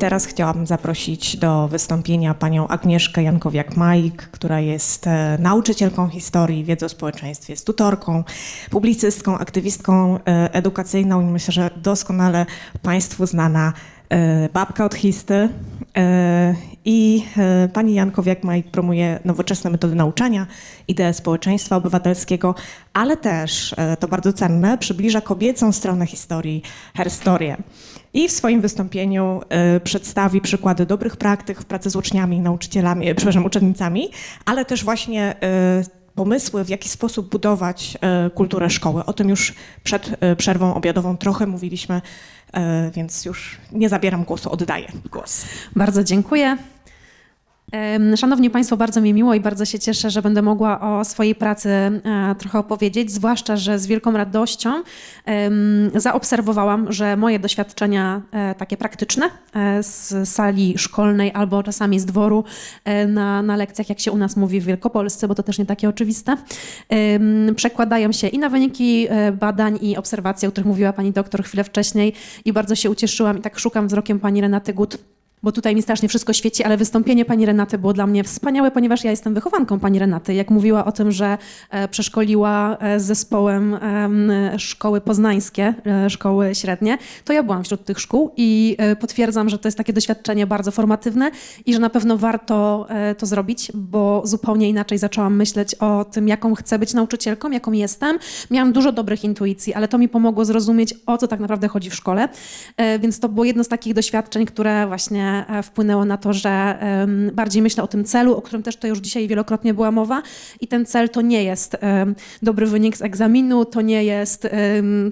Teraz chciałabym zaprosić do wystąpienia panią Agnieszkę Jankowiak-Majk, która jest e, nauczycielką historii, wiedzy o społeczeństwie, jest tutorką, publicystką, aktywistką e, edukacyjną i myślę, że doskonale Państwu znana e, babka od histy. I pani Jankowiak-Majk promuje nowoczesne metody nauczania, ideę społeczeństwa obywatelskiego, ale też, to bardzo cenne, przybliża kobiecą stronę historii, herstorię i w swoim wystąpieniu y, przedstawi przykłady dobrych praktyk w pracy z uczniami, nauczycielami, przepraszam, uczennicami, ale też właśnie y, pomysły, w jaki sposób budować y, kulturę szkoły. O tym już przed przerwą obiadową trochę mówiliśmy, więc już nie zabieram głosu, oddaję głos. Bardzo dziękuję. Szanowni Państwo, bardzo mi miło i bardzo się cieszę, że będę mogła o swojej pracy e, trochę opowiedzieć, zwłaszcza, że z wielką radością zaobserwowałam, że moje doświadczenia e, takie praktyczne e, z sali szkolnej albo czasami z dworu na, na lekcjach, jak się u nas mówi w Wielkopolsce, bo to też nie takie oczywiste, przekładają się i na wyniki badań i obserwacji, o których mówiła pani doktor chwilę wcześniej i bardzo się ucieszyłam i tak szukam wzrokiem pani Renaty Gut bo tutaj mi strasznie wszystko świeci, ale wystąpienie pani Renaty było dla mnie wspaniałe, ponieważ ja jestem wychowanką pani Renaty. Jak mówiła o tym, że e, przeszkoliła e, z zespołem szkoły poznańskie, e, szkoły średnie, to ja byłam wśród tych szkół i potwierdzam, że to jest takie doświadczenie bardzo formatywne i że na pewno warto to zrobić, bo zupełnie inaczej zaczęłam myśleć o tym, jaką chcę być nauczycielką, jaką jestem. Miałam dużo dobrych intuicji, ale to mi pomogło zrozumieć, o co tak naprawdę chodzi w szkole. Więc to było jedno z takich doświadczeń, które właśnie E, wpłynęło na to, że bardziej myślę o tym celu, o którym też to już dzisiaj wielokrotnie była mowa. I ten cel to nie jest dobry wynik z egzaminu, to nie, jest,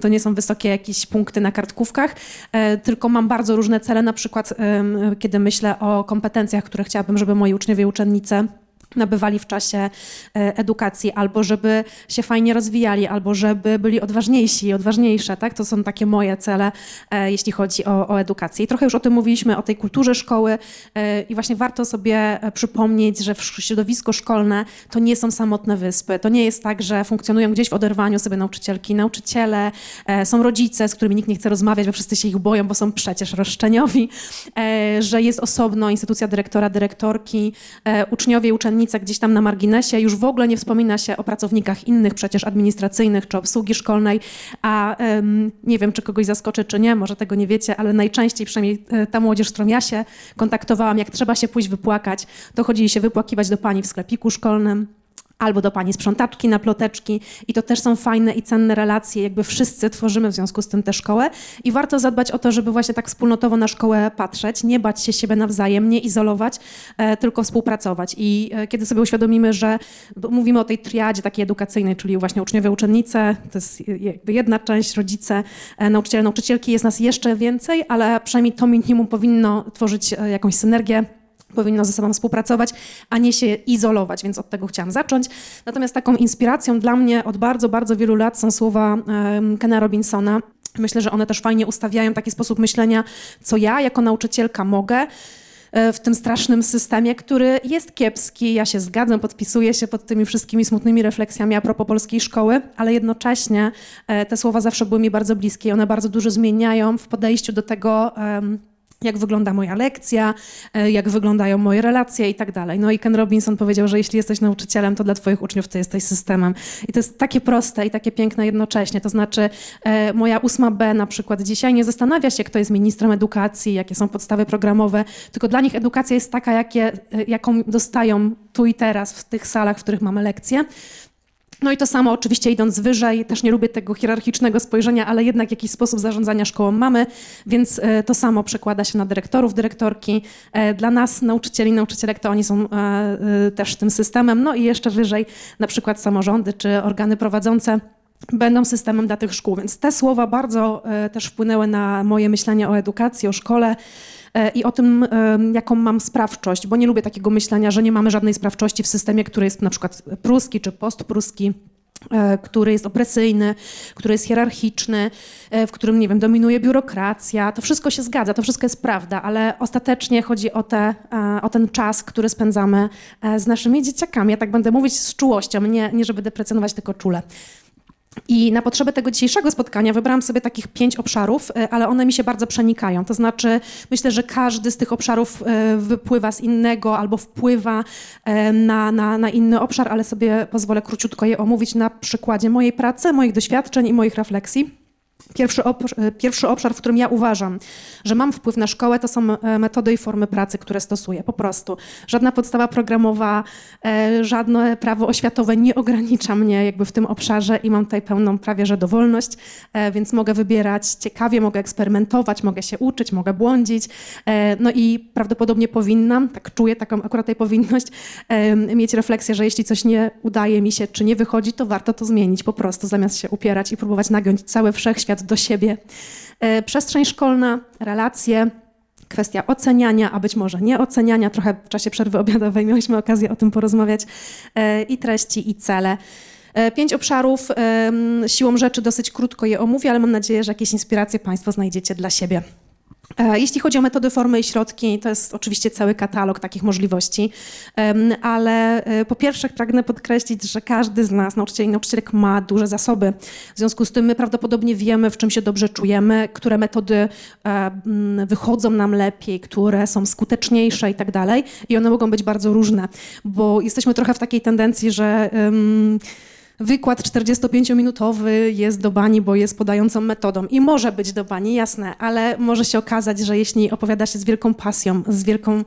to nie są wysokie jakieś punkty na kartkówkach, e, tylko mam bardzo różne cele, na przykład kiedy myślę o kompetencjach, które chciałabym, żeby moi uczniowie i uczennice nabywali w czasie e, edukacji, albo żeby się fajnie rozwijali, albo żeby byli odważniejsi i odważniejsze. Tak? To są takie moje cele, e, jeśli chodzi o, o edukację. I trochę już o tym mówiliśmy, o tej kulturze szkoły e, i właśnie warto sobie przypomnieć, że środowisko szkolne to nie są samotne wyspy. To nie jest tak, że funkcjonują gdzieś w oderwaniu sobie nauczycielki, nauczyciele, są rodzice, z którymi nikt nie chce rozmawiać, bo wszyscy się ich boją, bo są przecież roszczeniowi, że jest osobno instytucja dyrektora, dyrektorki, uczniowie i gdzieś tam na marginesie, już w ogóle nie wspomina się o pracownikach innych, przecież administracyjnych czy obsługi szkolnej, a nie wiem, czy kogoś zaskoczy, czy nie, może tego nie wiecie, ale najczęściej, przynajmniej e, ta młodzież, z którą ja się kontaktowałam, jak trzeba się pójść wypłakać, to chodzili się wypłakiwać do pani w sklepiku szkolnym albo do pani sprzątaczki na ploteczki. I to też są fajne i cenne relacje, jakby wszyscy tworzymy w związku z tym tę szkołę. I warto zadbać o to, żeby właśnie tak wspólnotowo na szkołę patrzeć, nie bać się siebie nawzajem, nie izolować, e, tylko współpracować. I e, kiedy sobie uświadomimy, że mówimy o tej triadzie takiej edukacyjnej, czyli właśnie uczniowie, uczennice, to jest jakby jedna część, rodzice, e, nauczyciele, nauczycielki, jest nas jeszcze więcej, ale przynajmniej to minimum powinno tworzyć jakąś synergię powinno ze sobą współpracować, a nie się izolować, więc od tego chciałam zacząć. Natomiast taką inspiracją dla mnie od bardzo, bardzo wielu lat są słowa Kena Robinsona. Myślę, że one też fajnie ustawiają taki sposób myślenia, co ja jako nauczycielka mogę e, w tym strasznym systemie, który jest kiepski. Ja się zgadzam, podpisuję się pod tymi wszystkimi smutnymi refleksjami a propos polskiej szkoły, ale jednocześnie e, te słowa zawsze były mi bardzo bliskie i one bardzo dużo zmieniają w podejściu do tego, jak wygląda moja lekcja, e, jak wyglądają moje relacje i tak dalej. No i Ken Robinson powiedział, że jeśli jesteś nauczycielem, to dla twoich uczniów ty jesteś systemem. I to jest takie proste i takie piękne jednocześnie. To znaczy e, moja ósma B na przykład dzisiaj nie zastanawia się, kto jest ministrem edukacji, jakie są podstawy programowe, tylko dla nich edukacja jest taka, jakie, e, jaką dostają tu i teraz w tych salach, w których mamy lekcje. No i to samo oczywiście idąc wyżej, też nie lubię tego hierarchicznego spojrzenia, ale jednak jakiś sposób zarządzania szkołą mamy, więc e, to samo przekłada się na dyrektorów, dyrektorki. E, dla nas, nauczycieli, nauczycielek, to oni są e, też tym systemem. No i jeszcze wyżej na przykład samorządy czy organy prowadzące będą systemem dla tych szkół. Więc te słowa bardzo też wpłynęły na moje myślenie o edukacji, o szkole. E, i o tym, e, jaką mam sprawczość, bo nie lubię takiego myślenia, że nie mamy żadnej sprawczości w systemie, który jest na przykład pruski czy postpruski. E, który jest opresyjny, który jest hierarchiczny, w którym, nie wiem, dominuje biurokracja. To wszystko się zgadza, to wszystko jest prawda, ale ostatecznie chodzi o, te, o ten czas, który spędzamy z naszymi dzieciakami. Ja tak będę mówić z czułością, nie, nie żeby deprecjonować, tylko czule. I na potrzeby tego dzisiejszego spotkania wybrałam sobie takich pięć obszarów, e, ale one mi się bardzo przenikają. To znaczy, myślę, że każdy z tych obszarów e, wypływa z innego albo wpływa e, na, na, na inny obszar, ale sobie pozwolę króciutko je omówić na przykładzie mojej pracy, moich doświadczeń i moich refleksji. Pierwszy, e, pierwszy obszar, w którym ja uważam, że mam wpływ na szkołę, to są e, metody i formy pracy, które stosuję. Po prostu. Żadna podstawa programowa, e, żadne prawo oświatowe nie ogranicza mnie jakby w tym obszarze i mam tutaj pełną prawie że dowolność, więc mogę wybierać ciekawie, mogę eksperymentować, mogę się uczyć, mogę błądzić. No i prawdopodobnie powinnam, tak czuję taką akurat tej powinność, mieć refleksję, że jeśli coś nie udaje mi się, czy nie wychodzi, to warto to zmienić po prostu, zamiast się upierać i próbować nagiąć cały wszechświat świat do siebie. E, przestrzeń szkolna, relacje, kwestia oceniania, a być może nieoceniania. Trochę w czasie przerwy obiadowej mieliśmy okazję o tym porozmawiać. E, I treści, i cele. E, pięć obszarów. Siłą rzeczy dosyć krótko je omówię, ale mam nadzieję, że jakieś inspiracje Państwo znajdziecie dla siebie. E, jeśli chodzi o metody, formy i środki, to jest oczywiście cały katalog takich możliwości, ale e, po pierwsze pragnę podkreślić, że każdy z nas, nauczycieli i nauczycielek, ma duże zasoby. W związku z tym my prawdopodobnie wiemy, w czym się dobrze czujemy, które metody e, wychodzą nam lepiej, które są skuteczniejsze i tak dalej. I one mogą być bardzo różne, bo jesteśmy trochę w takiej tendencji, że Wykład 45-minutowy jest do bani, bo jest podającą metodą i może być do bani, jasne, ale może się okazać, że jeśli opowiada się z wielką pasją, z wielką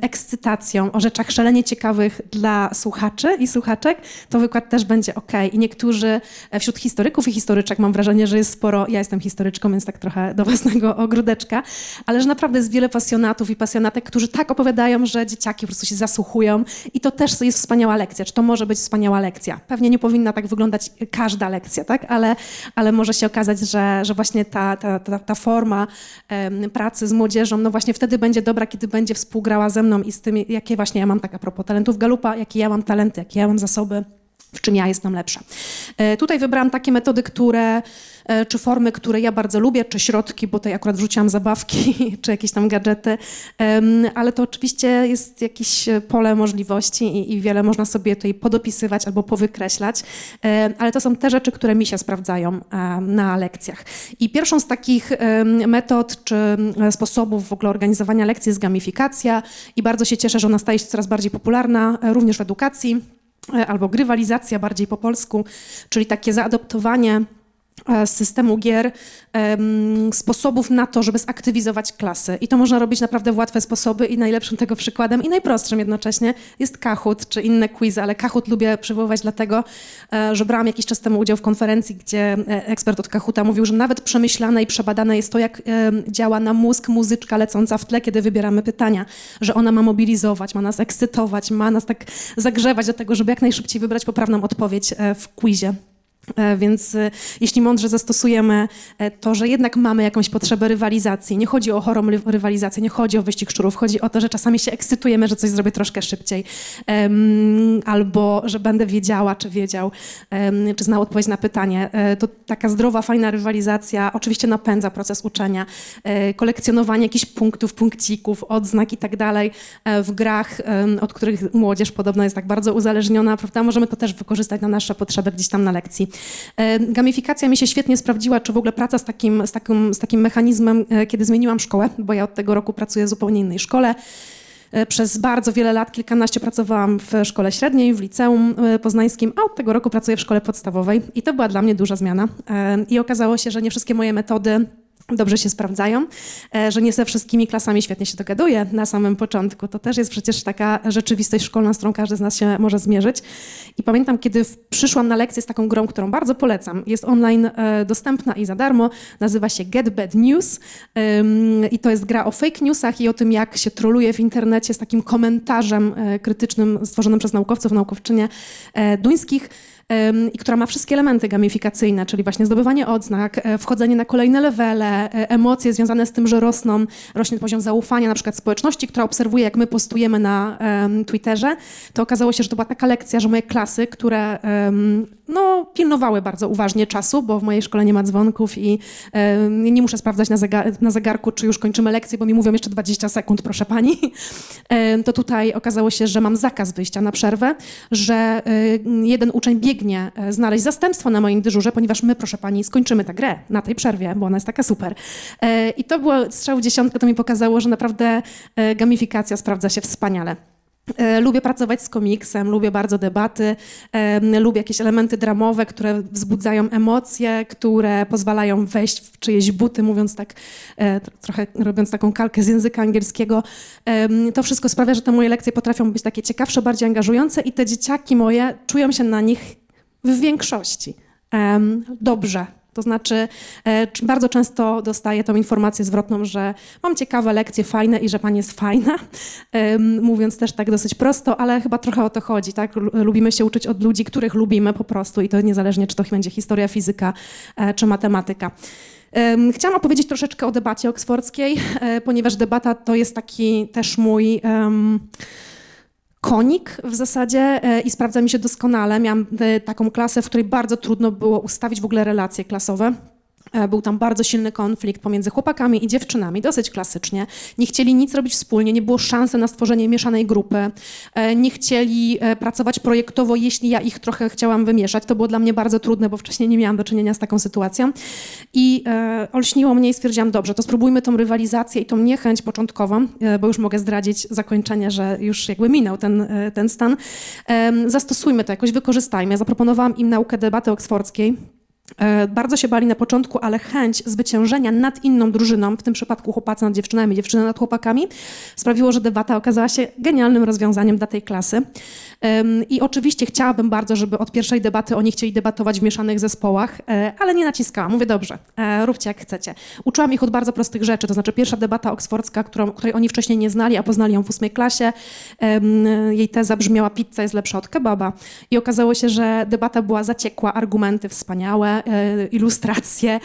ekscytacją o rzeczach szalenie ciekawych dla słuchaczy i słuchaczek, to wykład też będzie ok. I niektórzy e, wśród historyków i historyczek mam wrażenie, że jest sporo, ja jestem historyczką, więc tak trochę do własnego ogródeczka, ale że naprawdę jest wiele pasjonatów i pasjonatek, którzy tak opowiadają, że dzieciaki po prostu się zasłuchują i to też jest wspaniała lekcja, czy to może być wspaniała lekcja. Pewnie nie nie powinna tak wyglądać każda lekcja, tak? ale, ale może się okazać, że, że właśnie ta, ta, ta, ta forma um, pracy z młodzieżą, no właśnie wtedy będzie dobra, kiedy będzie współgrała ze mną i z tym, jakie właśnie ja mam, tak a propos talentów Galupa, jakie ja mam talenty, jakie ja mam zasoby, w czym ja jestem lepsza. E, tutaj wybrałam takie metody, które, czy formy, które ja bardzo lubię, czy środki, bo tutaj akurat wrzuciłam zabawki, czy jakieś tam gadżety, ale to oczywiście jest jakieś pole możliwości i, wiele można sobie tutaj podopisywać albo powykreślać, e, ale to są te rzeczy, które mi się sprawdzają na lekcjach. I pierwszą z takich metod czy sposobów w ogóle organizowania lekcji jest gamifikacja i bardzo się cieszę, że ona staje się coraz bardziej popularna również w edukacji. E, albo grywalizacja bardziej po polsku, czyli takie zaadoptowanie e, systemu gier sposobów na to, żeby zaktywizować klasy. I to można robić naprawdę w łatwe sposoby i najlepszym tego przykładem i najprostszym jednocześnie jest Kahoot czy inne quizy, ale Kahoot lubię przywoływać dlatego, e, że brałam jakiś czas temu udział w konferencji, gdzie ekspert od Kahoota mówił, że nawet przemyślane i przebadane jest to, jak działa na mózg muzyczka lecąca w tle, kiedy wybieramy pytania, że ona ma mobilizować, ma nas ekscytować, ma nas tak zagrzewać do tego, żeby jak najszybciej wybrać poprawną odpowiedź e, w quizie. E, więc e, jeśli mądrze zastosujemy e, to, że jednak mamy jakąś potrzebę rywalizacji, nie chodzi o chorą rywalizację, nie chodzi o wyścig szczurów, chodzi o to, że czasami się ekscytujemy, że coś zrobię troszkę szybciej, albo że będę wiedziała, czy wiedział, czy znał odpowiedź na pytanie. To taka zdrowa, fajna rywalizacja oczywiście napędza proces uczenia, kolekcjonowanie jakichś punktów, punkcików, odznak i tak dalej w grach, od których młodzież podobno jest tak bardzo uzależniona, prawda? Możemy to też wykorzystać na nasze potrzeby gdzieś tam na lekcji. E, gamifikacja mi się świetnie sprawdziła, czy w ogóle praca z takim, z takim, z takim mechanizmem, e, kiedy zmieniłam szkołę, bo ja od tego roku pracuję w zupełnie innej szkole. E, przez bardzo wiele lat, kilkanaście pracowałam w szkole średniej, w liceum poznańskim, a od tego roku pracuję w szkole podstawowej i to była dla mnie duża zmiana. I okazało się, że nie wszystkie moje metody dobrze się sprawdzają, e, że nie ze wszystkimi klasami świetnie się dogaduje na samym początku. To też jest przecież taka rzeczywistość szkolna, z którą każdy z nas się może zmierzyć. I pamiętam, kiedy przyszłam na lekcję z taką grą, którą bardzo polecam. Jest online e, dostępna i za darmo. Nazywa się Get Bad News i to jest gra o fake newsach i o tym, jak się troluje w internecie z takim komentarzem e, krytycznym stworzonym przez naukowców, naukowczynie duńskich. I która ma wszystkie elementy gamifikacyjne, czyli właśnie zdobywanie odznak, e, wchodzenie na kolejne levele, e, emocje związane z tym, że rosną, rośnie poziom zaufania na przykład społeczności, która obserwuje, jak my postujemy na Twitterze, to okazało się, że to była taka lekcja, że moje klasy, które no, pilnowały bardzo uważnie czasu, bo w mojej szkole nie ma dzwonków i nie muszę sprawdzać na, na zegarku, czy już kończymy lekcję, bo mi mówią jeszcze 20 sekund, proszę pani. to tutaj okazało się, że mam zakaz wyjścia na przerwę, że jeden uczeń biegnie e, znaleźć zastępstwo na moim dyżurze, ponieważ my, proszę pani, skończymy tę grę na tej przerwie, bo ona jest taka super. E, I to było strzał w dziesiątkę, to mi pokazało, że naprawdę e, gamifikacja sprawdza się wspaniale. Lubię pracować z komiksem, lubię bardzo debaty, lubię jakieś elementy dramowe, które wzbudzają emocje, które pozwalają wejść w czyjeś buty, mówiąc tak, trochę robiąc taką kalkę z języka angielskiego. To wszystko sprawia, że te moje lekcje potrafią być takie ciekawsze, bardziej angażujące i te dzieciaki moje czują się na nich w większości dobrze. To znaczy, e, bardzo często dostaję tą informację zwrotną, że mam ciekawe lekcje, fajne i że pani jest fajna, mówiąc też tak dosyć prosto, ale chyba trochę o to chodzi, tak? Lubimy się uczyć od ludzi, których lubimy po prostu i to niezależnie, czy to będzie historia, fizyka, e, czy matematyka. Chciałam opowiedzieć troszeczkę o debacie oksfordzkiej, e, ponieważ debata to jest taki też mój... Um, konik w zasadzie e, i sprawdza mi się doskonale. Miałam e, taką klasę, w której bardzo trudno było ustawić w ogóle relacje klasowe. E, był tam bardzo silny konflikt pomiędzy chłopakami i dziewczynami, dosyć klasycznie. Nie chcieli nic robić wspólnie, nie było szansy na stworzenie mieszanej grupy. E, nie chcieli e, pracować projektowo, jeśli ja ich trochę chciałam wymieszać. To było dla mnie bardzo trudne, bo wcześniej nie miałam do czynienia z taką sytuacją. I olśniło mnie i stwierdziłam, dobrze, to spróbujmy tą rywalizację i tą niechęć początkową, bo już mogę zdradzić zakończenie, że już jakby minął ten, ten stan. Zastosujmy to jakoś, wykorzystajmy. Zaproponowałam im naukę debaty oksfordzkiej bardzo się bali na początku, ale chęć zwyciężenia nad inną drużyną, w tym przypadku chłopacy nad dziewczynami, dziewczyny nad chłopakami, sprawiło, że debata okazała się genialnym rozwiązaniem dla tej klasy. I oczywiście chciałabym bardzo, żeby od pierwszej debaty oni chcieli debatować w mieszanych zespołach, e, ale nie naciskałam. Mówię, dobrze, e, róbcie jak chcecie. Uczyłam ich od bardzo prostych rzeczy, to znaczy pierwsza debata oksfordzka, którą, której oni wcześniej nie znali, a poznali ją w ósmej klasie. Jej teza brzmiała, pizza jest lepsza od kebaba. I okazało się, że debata była zaciekła, argumenty wspaniałe, E, ilustracje,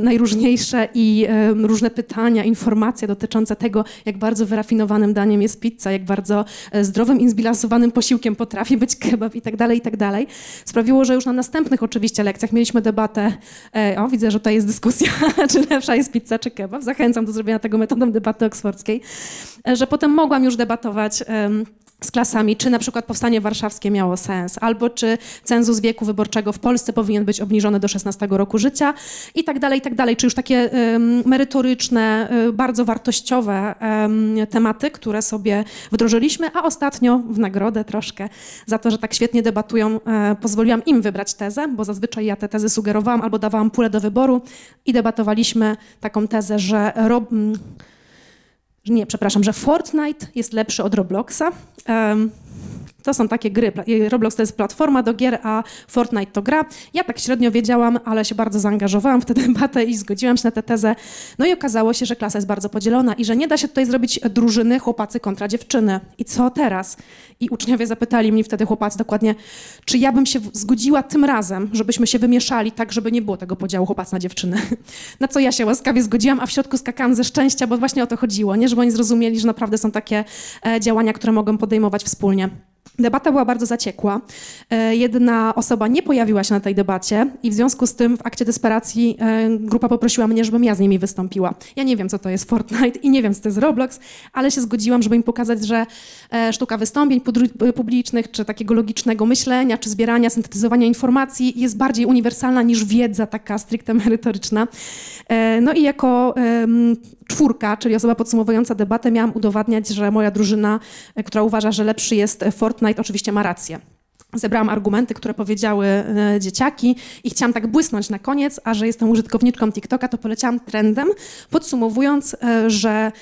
najróżniejsze i różne pytania, informacje dotyczące tego, jak bardzo wyrafinowanym daniem jest pizza, jak bardzo e, zdrowym i zbilansowanym posiłkiem potrafi być kebab i tak dalej, i tak. Sprawiło, że już na następnych oczywiście lekcjach mieliśmy debatę, e, o widzę, że tutaj jest dyskusja, czy lepsza jest pizza, czy kebab. Zachęcam do zrobienia tego metodą debaty oksfordzkiej, że potem mogłam już debatować z klasami, czy na przykład powstanie warszawskie miało sens, albo czy cenzus wieku wyborczego w Polsce powinien być obniżony do 16 roku życia i tak dalej, i tak dalej. Czy już takie um, merytoryczne, um, bardzo wartościowe um, tematy, które sobie wdrożyliśmy, a ostatnio w nagrodę troszkę za to, że tak świetnie debatują, e, pozwoliłam im wybrać tezę, bo zazwyczaj ja te tezy sugerowałam albo dawałam pulę do wyboru i debatowaliśmy taką tezę, że nie, przepraszam, że Fortnite jest lepszy od Robloxa. Um, to są takie gry. Roblox to jest platforma do gier, a Fortnite to gra. Ja tak średnio wiedziałam, ale się bardzo zaangażowałam w tę debatę i zgodziłam się na tę tezę. No i okazało się, że klasa jest bardzo podzielona i że nie da się tutaj zrobić drużyny chłopacy kontra dziewczyny. I co teraz? I uczniowie zapytali mnie wtedy chłopacy dokładnie, czy ja bym się zgodziła tym razem, żebyśmy się wymieszali tak, żeby nie było tego podziału chłopacy na dziewczyny. Na co ja się łaskawie zgodziłam, a w środku skakałam ze szczęścia, bo właśnie o to chodziło, nie? Żeby oni zrozumieli, że naprawdę są takie e, działania, które mogą podejmować wspólnie. Debata była bardzo zaciekła. E, jedna osoba nie pojawiła się na tej debacie i w związku z tym w akcie desperacji e, grupa poprosiła mnie, żebym ja z nimi wystąpiła. Ja nie wiem, co to jest Fortnite i nie wiem, co to jest Roblox, ale się zgodziłam, żeby im pokazać, że e, sztuka wystąpień publicznych, czy takiego logicznego myślenia, czy zbierania, syntetyzowania informacji jest bardziej uniwersalna niż wiedza taka stricte merytoryczna. No i jako czwórka, czyli osoba podsumowująca debatę, miałam udowadniać, że moja drużyna, która uważa, że lepszy jest Fortnite, oczywiście ma rację. Zebrałam argumenty, które powiedziały e, dzieciaki i chciałam tak błysnąć na koniec, a że jestem użytkowniczką TikToka, to poleciałam trendem, podsumowując, e, że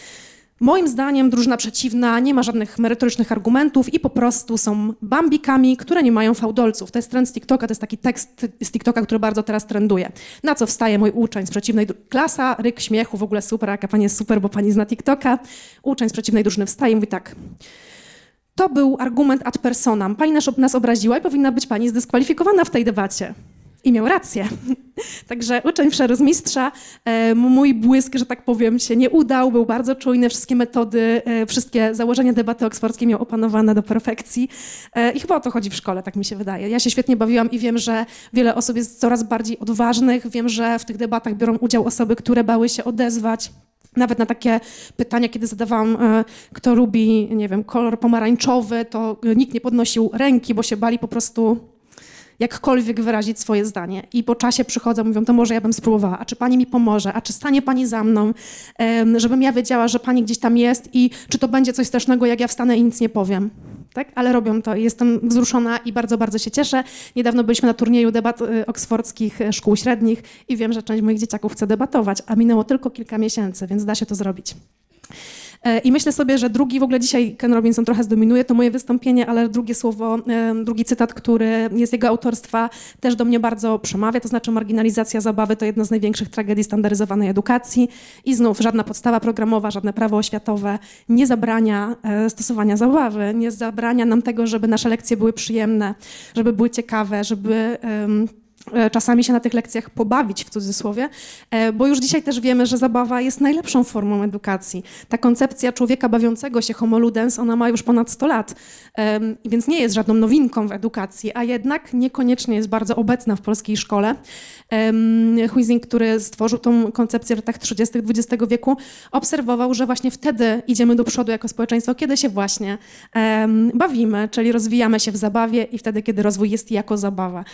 Moim zdaniem drużyna przeciwna nie ma żadnych merytorycznych argumentów i po prostu są bambikami, które nie mają fałdolców. To jest trend z TikToka, to jest taki tekst z TikToka, który bardzo teraz trenduje. Na co wstaje mój uczeń z przeciwnej klasa, ryk śmiechu, w ogóle super, jaka pani jest super, bo pani zna TikToka. Uczeń z przeciwnej drużyny wstaje i mówi tak to był argument ad personam. Pani nas, obraziła i powinna być pani zdyskwalifikowana w tej debacie. I miał rację. Także uczeń przerósł mistrza. E, mój błysk, że tak powiem, się nie udał. Był bardzo czujny. Wszystkie metody, e, wszystkie założenia debaty oksfordzkiej miał opanowane do perfekcji. E, I chyba o to chodzi w szkole, tak mi się wydaje. Ja się świetnie bawiłam i wiem, że wiele osób jest coraz bardziej odważnych. Wiem, że w tych debatach biorą udział osoby, które bały się odezwać. Nawet na takie pytania, kiedy zadawałam, kto lubi, nie wiem, kolor pomarańczowy, to nikt nie podnosił ręki, bo się bali po prostu jakkolwiek wyrazić swoje zdanie. I po czasie przychodzą, mówią, to może ja bym spróbowała, a czy pani mi pomoże, a czy stanie pani za mną, żebym ja wiedziała, że pani gdzieś tam jest i czy to będzie coś strasznego, jak ja wstanę i nic nie powiem. Tak? Ale robią to i jestem wzruszona i bardzo, bardzo się cieszę. Niedawno byliśmy na turnieju debat y, oksfordzkich y, szkół średnich i wiem, że część moich dzieciaków chce debatować, a minęło tylko kilka miesięcy, więc da się to zrobić. E, I myślę sobie, że drugi, w ogóle dzisiaj Ken Robinson trochę zdominuje to moje wystąpienie, ale drugie słowo, e, drugi cytat, który jest jego autorstwa, też do mnie bardzo przemawia, to znaczy marginalizacja zabawy to jedna z największych tragedii standaryzowanej edukacji. I znów żadna podstawa programowa, żadne prawo oświatowe nie zabrania e, stosowania zabawy, nie zabrania nam tego, żeby nasze lekcje były przyjemne, żeby były ciekawe, żeby E, czasami się na tych lekcjach pobawić w cudzysłowie, e, bo już dzisiaj też wiemy, że zabawa jest najlepszą formą edukacji. Ta koncepcja człowieka bawiącego się homo ludens, ona ma już ponad 100 lat, więc nie jest żadną nowinką w edukacji, a jednak niekoniecznie jest bardzo obecna w polskiej szkole. Huizing, który stworzył tą koncepcję w latach 30. XX wieku, obserwował, że właśnie wtedy idziemy do przodu jako społeczeństwo, kiedy się właśnie bawimy, czyli rozwijamy się w zabawie i wtedy, kiedy rozwój jest jako zabawa.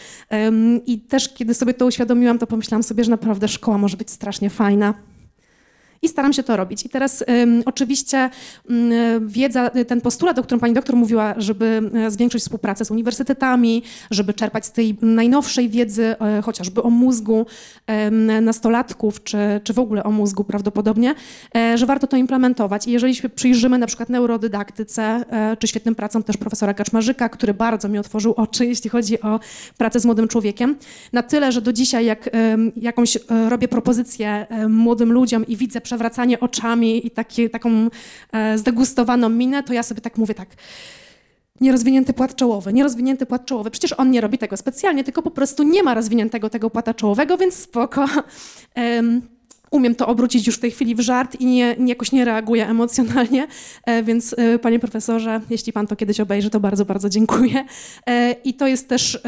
I też, kiedy sobie to uświadomiłam, to pomyślałam sobie, że naprawdę szkoła może być strasznie fajna i staram się to robić. I teraz um, oczywiście um, wiedza, ten postulat, o którym pani doktor mówiła, żeby e, zwiększyć współpracę z uniwersytetami, żeby czerpać z tej najnowszej wiedzy, e, chociażby o mózgu nastolatków, czy, czy w ogóle o mózgu prawdopodobnie, e, że warto to implementować. I jeżeli się przyjrzymy na przykład neurodydaktyce, e, czy świetnym pracom też profesora Kaczmarzyka, który bardzo mi otworzył oczy, jeśli chodzi o pracę z młodym człowiekiem, na tyle, że do dzisiaj jak jakąś e, robię propozycję młodym ludziom i widzę przewracanie oczami i taki, taką e, zdegustowaną minę, to ja sobie tak mówię tak nierozwinięty płat czołowy, nierozwinięty płat czołowy. Przecież on nie robi tego specjalnie, tylko po prostu nie ma rozwiniętego tego płata czołowego, więc spoko. Umiem to obrócić już w tej chwili w żart i nie, nie jakoś nie reaguję emocjonalnie, e, więc e, panie profesorze, jeśli pan to kiedyś obejrzy, to bardzo, bardzo dziękuję. E, I to jest też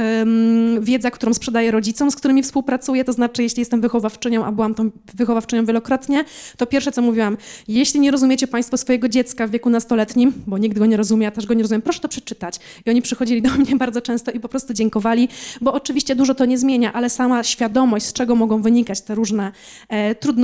wiedza, którą sprzedaję rodzicom, z którymi współpracuję, to znaczy jeśli jestem wychowawczynią, a byłam tą wychowawczynią wielokrotnie, to pierwsze co mówiłam, jeśli nie rozumiecie państwo swojego dziecka w wieku nastoletnim, bo nikt go nie rozumie, ja też go nie rozumiem, proszę to przeczytać. I oni przychodzili do mnie bardzo często i po prostu dziękowali, bo oczywiście dużo to nie zmienia, ale sama świadomość, z czego mogą wynikać te różne e, trudności,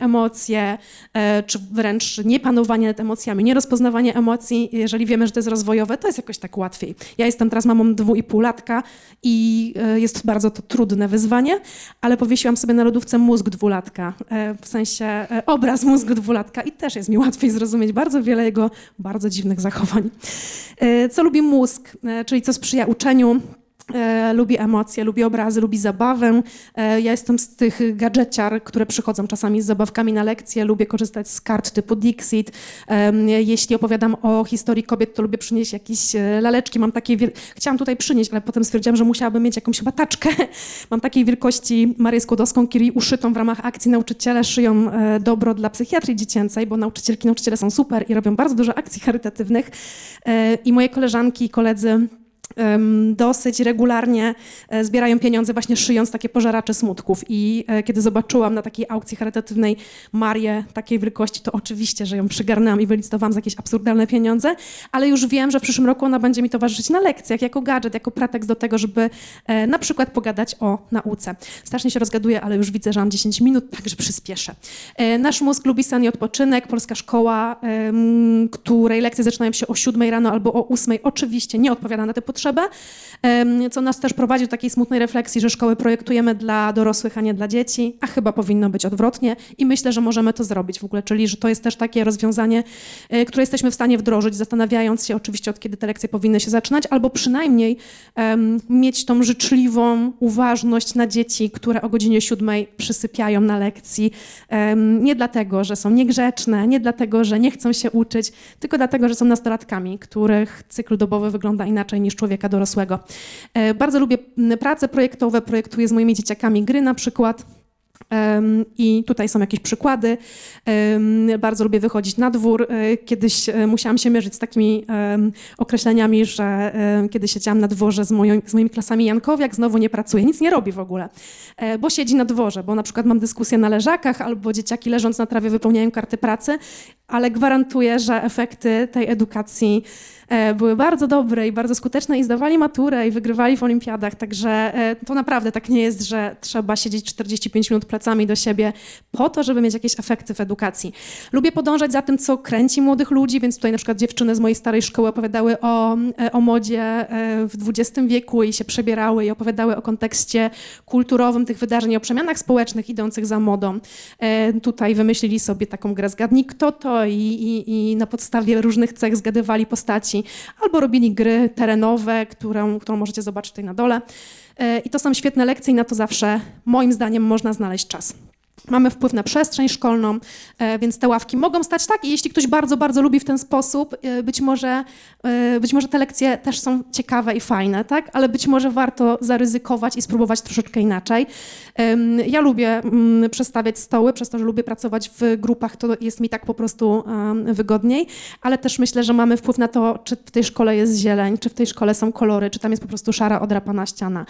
emocje, e, czy wręcz niepanowanie nad emocjami, nierozpoznawanie emocji, jeżeli wiemy, że to jest rozwojowe, to jest jakoś tak łatwiej. Ja jestem teraz mamą dwu i pół latka i e, jest bardzo to trudne wyzwanie, ale powiesiłam sobie na lodówce mózg dwulatka, e, w sensie obraz mózgu dwulatka i też jest mi łatwiej zrozumieć bardzo wiele jego bardzo dziwnych zachowań. Co lubi mózg, czyli co sprzyja uczeniu, E, lubi emocje, lubi obrazy, lubi zabawę. E, ja jestem z tych gadżeciar, które przychodzą czasami z zabawkami na lekcje. Lubię korzystać z kart typu Dixit. Jeśli opowiadam o historii kobiet, to lubię przynieść jakieś e, laleczki. Mam takie Chciałam tutaj przynieść, ale potem stwierdziłam, że musiałabym mieć jakąś chyba taczkę. Mam takiej wielkości Marię Skłodowską, Kiri uszytą w ramach akcji Nauczyciele szyją dobro dla psychiatrii dziecięcej, bo nauczycielki, nauczyciele są super i robią bardzo dużo akcji charytatywnych. I moje koleżanki i koledzy dosyć regularnie e, zbierają pieniądze właśnie szyjąc takie pożeracze smutków i e, kiedy zobaczyłam na takiej aukcji charytatywnej Marię takiej wielkości, to oczywiście, że ją przygarnęłam i wylicytowałam za jakieś absurdalne pieniądze, ale już wiem, że w przyszłym roku ona będzie mi towarzyszyć na lekcjach jako gadżet, jako pretekst do tego, żeby e, na przykład pogadać o nauce. Strasznie się rozgaduję, ale już widzę, że mam 10 minut, także przyspieszę. Nasz mózg lubi sen i odpoczynek, polska szkoła, której lekcje zaczynają się o 7 rano albo o 8, oczywiście nie odpowiada na te potrzeby, potrzebę, co nas też prowadzi do takiej smutnej refleksji, że szkoły projektujemy dla dorosłych, a nie dla dzieci, a chyba powinno być odwrotnie i myślę, że możemy to zrobić w ogóle, czyli że to jest też takie rozwiązanie, e, które jesteśmy w stanie wdrożyć, zastanawiając się oczywiście od kiedy te lekcje powinny się zaczynać, albo przynajmniej um, mieć tą życzliwą uważność na dzieci, które o godzinie siódmej przysypiają na lekcji, um, nie dlatego, że są niegrzeczne, nie dlatego, że nie chcą się uczyć, tylko dlatego, że są nastolatkami, których cykl dobowy wygląda inaczej niż człowieka dorosłego. E, bardzo lubię prace projektowe, projektuję z moimi dzieciakami gry na przykład. I tutaj są jakieś przykłady. Bardzo lubię wychodzić na dwór. E, kiedyś e, musiałam się mierzyć z takimi określeniami, że kiedy siedziałam na dworze z, moją, z moimi klasami Jankowiak, znowu nie pracuje, nic nie robi w ogóle, bo siedzi na dworze, bo na przykład mam dyskusję na leżakach albo dzieciaki leżąc na trawie wypełniają karty pracy, ale gwarantuję, że efekty tej edukacji były bardzo dobre i bardzo skuteczne i zdawali maturę i wygrywali w olimpiadach, także e, to naprawdę tak nie jest, że trzeba siedzieć 45 minut plecami do siebie po to, żeby mieć jakieś efekty w edukacji. Lubię podążać za tym, co kręci młodych ludzi, więc tutaj na przykład dziewczyny z mojej starej szkoły opowiadały o, e, o modzie w XX wieku i się przebierały i opowiadały o kontekście kulturowym tych wydarzeń, o przemianach społecznych idących za modą. Tutaj wymyślili sobie taką grę Zgadnij kto to i, i, i na podstawie różnych cech zgadywali postaci albo robili gry terenowe, którą, którą możecie zobaczyć tutaj na dole. E, I to są świetne lekcje i na to zawsze, moim zdaniem, można znaleźć czas. Mamy wpływ na przestrzeń szkolną, e, więc te ławki mogą stać tak i jeśli ktoś bardzo, bardzo lubi w ten sposób, e, być może, e, być może te lekcje też są ciekawe i fajne, tak? ale być może warto zaryzykować i spróbować troszeczkę inaczej. Ja lubię mm, przestawiać stoły, przez to, że lubię pracować w grupach, to jest mi tak po prostu wygodniej, ale też myślę, że mamy wpływ na to, czy w tej szkole jest zieleń, czy w tej szkole są kolory, czy tam jest po prostu szara, odrapana ściana.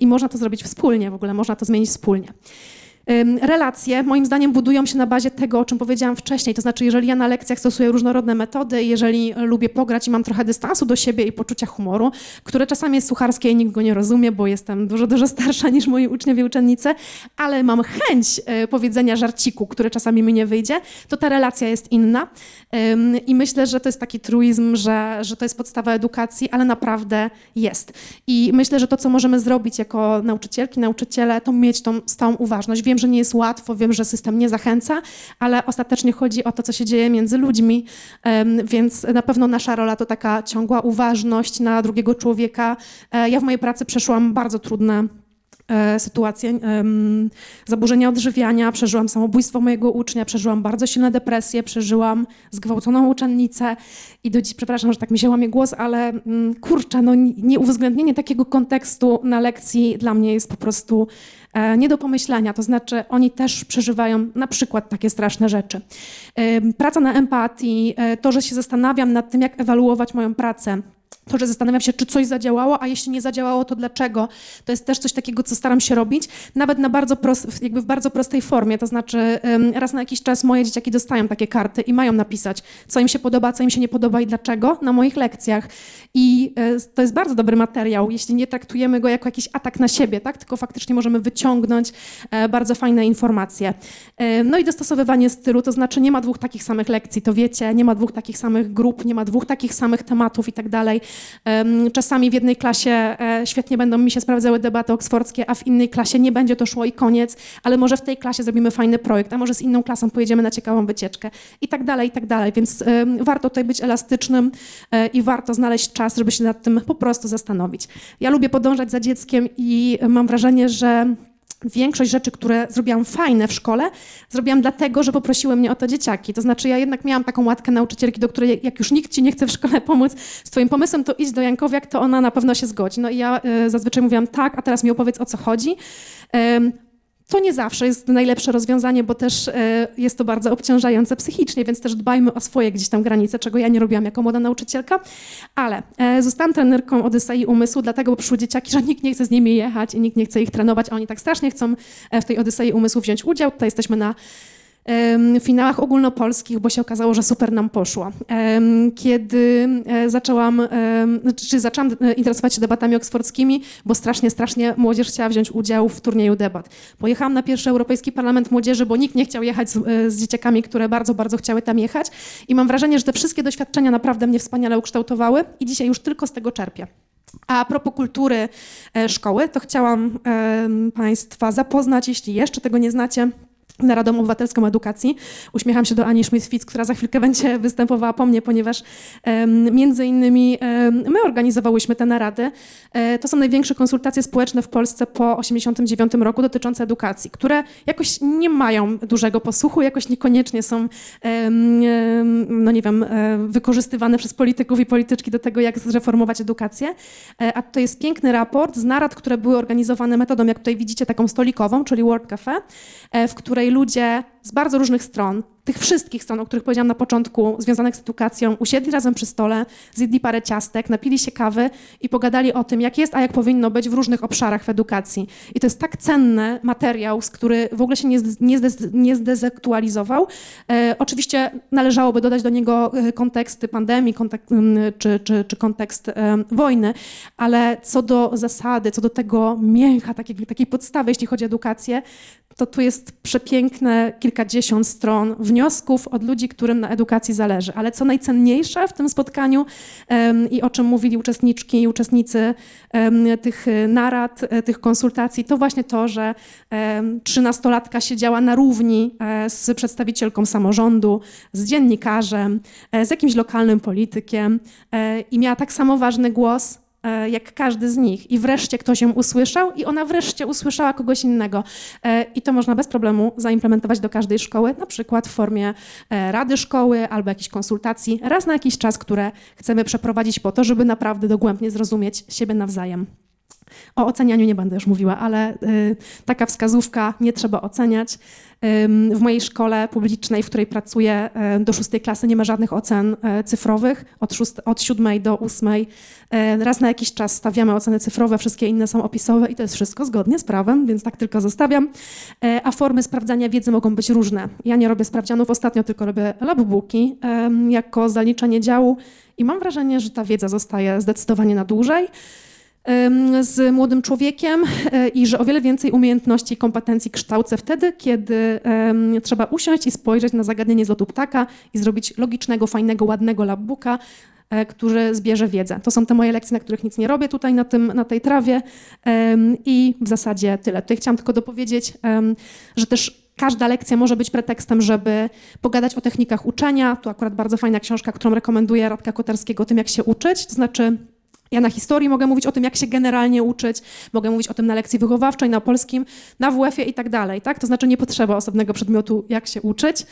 I można to zrobić wspólnie, w ogóle można to zmienić wspólnie. Relacje moim zdaniem budują się na bazie tego, o czym powiedziałam wcześniej. To znaczy, jeżeli ja na lekcjach stosuję różnorodne metody, jeżeli lubię pograć i mam trochę dystansu do siebie i poczucia humoru, które czasami jest sucharskie i nikt go nie rozumie, bo jestem dużo, dużo starsza niż moi uczniowie i uczennice, ale mam chęć e, powiedzenia żarciku, który czasami mi nie wyjdzie, to ta relacja jest inna. I myślę, że to jest taki truizm, że, że to jest podstawa edukacji, ale naprawdę jest. I myślę, że to, co możemy zrobić jako nauczycielki, nauczyciele, to mieć tą stałą uważność Wiem, że nie jest łatwo, wiem, że system nie zachęca, ale ostatecznie chodzi o to, co się dzieje między ludźmi, więc na pewno nasza rola to taka ciągła uważność na drugiego człowieka. E, ja w mojej pracy przeszłam bardzo trudne E, sytuacje zaburzenia odżywiania, przeżyłam samobójstwo mojego ucznia, przeżyłam bardzo silne depresje, przeżyłam zgwałconą uczennicę i do dziś, przepraszam, że tak mi się łamie głos, ale mm, kurczę, no nieuwzględnienie takiego kontekstu na lekcji dla mnie jest po prostu nie do pomyślenia. To znaczy oni też przeżywają na przykład takie straszne rzeczy. Praca na empatii, e, to, że się zastanawiam nad tym, jak ewaluować moją pracę, to, że zastanawiam się, czy coś zadziałało, a jeśli nie zadziałało, to dlaczego. To jest też coś takiego, co staram się robić, nawet na bardzo prost, jakby w bardzo prostej formie. To znaczy, raz na jakiś czas moje dzieciaki dostają takie karty i mają napisać, co im się podoba, co im się nie podoba i dlaczego na moich lekcjach. I e, to jest bardzo dobry materiał, jeśli nie traktujemy go jako jakiś atak na siebie, tak? tylko faktycznie możemy wyciągnąć e, bardzo fajne informacje. E, no i dostosowywanie stylu, to znaczy nie ma dwóch takich samych lekcji, to wiecie, nie ma dwóch takich samych grup, nie ma dwóch takich samych tematów i tak dalej. Czasami w jednej klasie e, świetnie będą mi się sprawdzały debaty oksfordzkie, a w innej klasie nie będzie to szło i koniec, ale może w tej klasie zrobimy fajny projekt, a może z inną klasą pojedziemy na ciekawą wycieczkę i tak dalej, i tak dalej. Więc warto tutaj być elastycznym e, i warto znaleźć czas, żeby się nad tym po prostu zastanowić. Ja lubię podążać za dzieckiem i mam wrażenie, że większość rzeczy, które zrobiłam fajne w szkole, zrobiłam dlatego, że poprosiły mnie o to dzieciaki. To znaczy ja jednak miałam taką łatkę nauczycielki, do której jak już nikt ci nie chce w szkole pomóc z twoim pomysłem, to idź do Jankowiak, to ona na pewno się zgodzi. No i ja y, zazwyczaj mówiłam tak, a teraz mi opowiedz o co chodzi. Y, to nie zawsze jest najlepsze rozwiązanie, bo też e, jest to bardzo obciążające psychicznie, więc też dbajmy o swoje gdzieś tam granice, czego ja nie robiłam jako młoda nauczycielka. Ale e, zostałam trenerką Odysei Umysłu, dlatego bo przyszły dzieciaki, że nikt nie chce z nimi jechać i nikt nie chce ich trenować, a oni tak strasznie chcą e, w tej Odysei Umysłu wziąć udział. Tutaj jesteśmy na finałach ogólnopolskich, bo się okazało, że super nam poszło. Kiedy e, zaczęłam, czy zaczęłam e, interesować się debatami oksfordzkimi, bo strasznie, strasznie młodzież chciała wziąć udział w turnieju debat. Pojechałam na pierwszy Europejski Parlament Młodzieży, bo nikt nie chciał jechać z, e, z dzieciakami, które bardzo, bardzo chciały tam jechać i mam wrażenie, że te wszystkie doświadczenia naprawdę mnie wspaniale ukształtowały i dzisiaj już tylko z tego czerpię. A propos kultury szkoły, to chciałam Państwa zapoznać, jeśli jeszcze tego nie znacie, Narodową Obywatelską Edukacji. Uśmiecham się do Ani Schmidt-Fitz, która za chwilkę będzie występowała po mnie, ponieważ um, między innymi um, my organizowałyśmy te narady. E, to są największe konsultacje społeczne w Polsce po 1989 roku dotyczące edukacji, które jakoś nie mają dużego posłuchu, jakoś niekoniecznie są, um, no nie wiem, e, wykorzystywane przez polityków i polityczki do tego, jak zreformować edukację. E, a to jest piękny raport z narad, które były organizowane metodą, jak tutaj widzicie, taką stolikową, czyli World Cafe, w której ludzie z bardzo różnych stron, tych wszystkich stron, o których powiedziałam na początku, związanych z edukacją, usiedli razem przy stole, zjedli parę ciastek, napili się kawy i pogadali o tym, jak jest, a jak powinno być w różnych obszarach w edukacji. I to jest tak cenny materiał, z który w ogóle się nie, nie, nie zdezaktualizował. E, oczywiście należałoby dodać do niego e, konteksty pandemii kontek czy, czy, czy kontekst e, wojny, ale co do zasady, co do tego mięcha, takiej, takiej podstawy, jeśli chodzi o edukację, to tu jest przepiękne kilkadziesiąt stron wniosków od ludzi, którym na edukacji zależy. Ale co najcenniejsze w tym spotkaniu i o czym mówili uczestniczki i uczestnicy tych narad, e, tych konsultacji, to właśnie to, że trzynastolatka siedziała na równi e, z przedstawicielką samorządu, z dziennikarzem, e, z jakimś lokalnym politykiem i miała tak samo ważny głos E, jak każdy z nich. I wreszcie ktoś ją usłyszał i ona wreszcie usłyszała kogoś innego. E, I to można bez problemu zaimplementować do każdej szkoły, na przykład w formie e, rady szkoły albo jakiejś konsultacji raz na jakiś czas, które chcemy przeprowadzić po to, żeby naprawdę dogłębnie zrozumieć siebie nawzajem. O ocenianiu nie będę już mówiła, ale y, taka wskazówka, nie trzeba oceniać. W mojej szkole publicznej, w której pracuję, do szóstej klasy nie ma żadnych ocen e, cyfrowych. Od, szóst, od siódmej do ósmej raz na jakiś czas stawiamy oceny cyfrowe, wszystkie inne są opisowe i to jest wszystko zgodnie z prawem, więc tak tylko zostawiam. A formy sprawdzania wiedzy mogą być różne. Ja nie robię sprawdzianów, ostatnio tylko robię labbooki jako zaliczenie działu i mam wrażenie, że ta wiedza zostaje zdecydowanie na dłużej z młodym człowiekiem e, i że o wiele więcej umiejętności i kompetencji kształcę wtedy, kiedy trzeba usiąść i spojrzeć na zagadnienie z lotu ptaka i zrobić logicznego, fajnego, ładnego labbooka, e, który zbierze wiedzę. To są te moje lekcje, na których nic nie robię tutaj na, tym, na tej trawie i w zasadzie tyle. Tutaj chciałam tylko dopowiedzieć, że też każda lekcja może być pretekstem, żeby pogadać o technikach uczenia. Tu akurat bardzo fajna książka, którą rekomenduję Radka Kotarskiego o tym, jak się uczyć, to znaczy ja na historii mogę mówić o tym, jak się generalnie uczyć, mogę mówić o tym na lekcji wychowawczej, na polskim, na WF-ie i tak dalej. Tak? To znaczy nie potrzeba osobnego przedmiotu, jak się uczyć,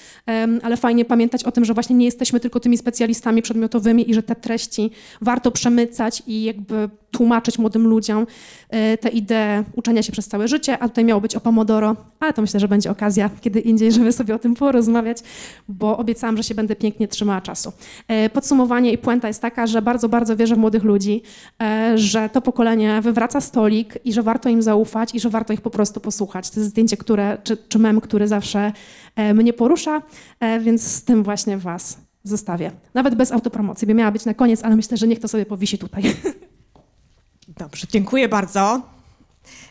ale fajnie pamiętać o tym, że właśnie nie jesteśmy tylko tymi specjalistami przedmiotowymi i że te treści warto przemycać i jakby tłumaczyć młodym ludziom e, te idee uczenia się przez całe życie, a tutaj miało być o Pomodoro, ale to myślę, że będzie okazja kiedy indziej, żeby sobie o tym porozmawiać, bo obiecałam, że się będę pięknie trzymała czasu. E, podsumowanie i puenta jest taka, że bardzo, bardzo wierzę w młodych ludzi, e, że to pokolenie wywraca stolik i że warto im zaufać i że warto ich po prostu posłuchać. To jest zdjęcie, które, czy, czy mem, który zawsze mnie porusza, więc z tym właśnie was zostawię. Nawet bez autopromocji, by miała być na koniec, ale myślę, że niech to sobie powisi tutaj. Dobrze, dziękuję bardzo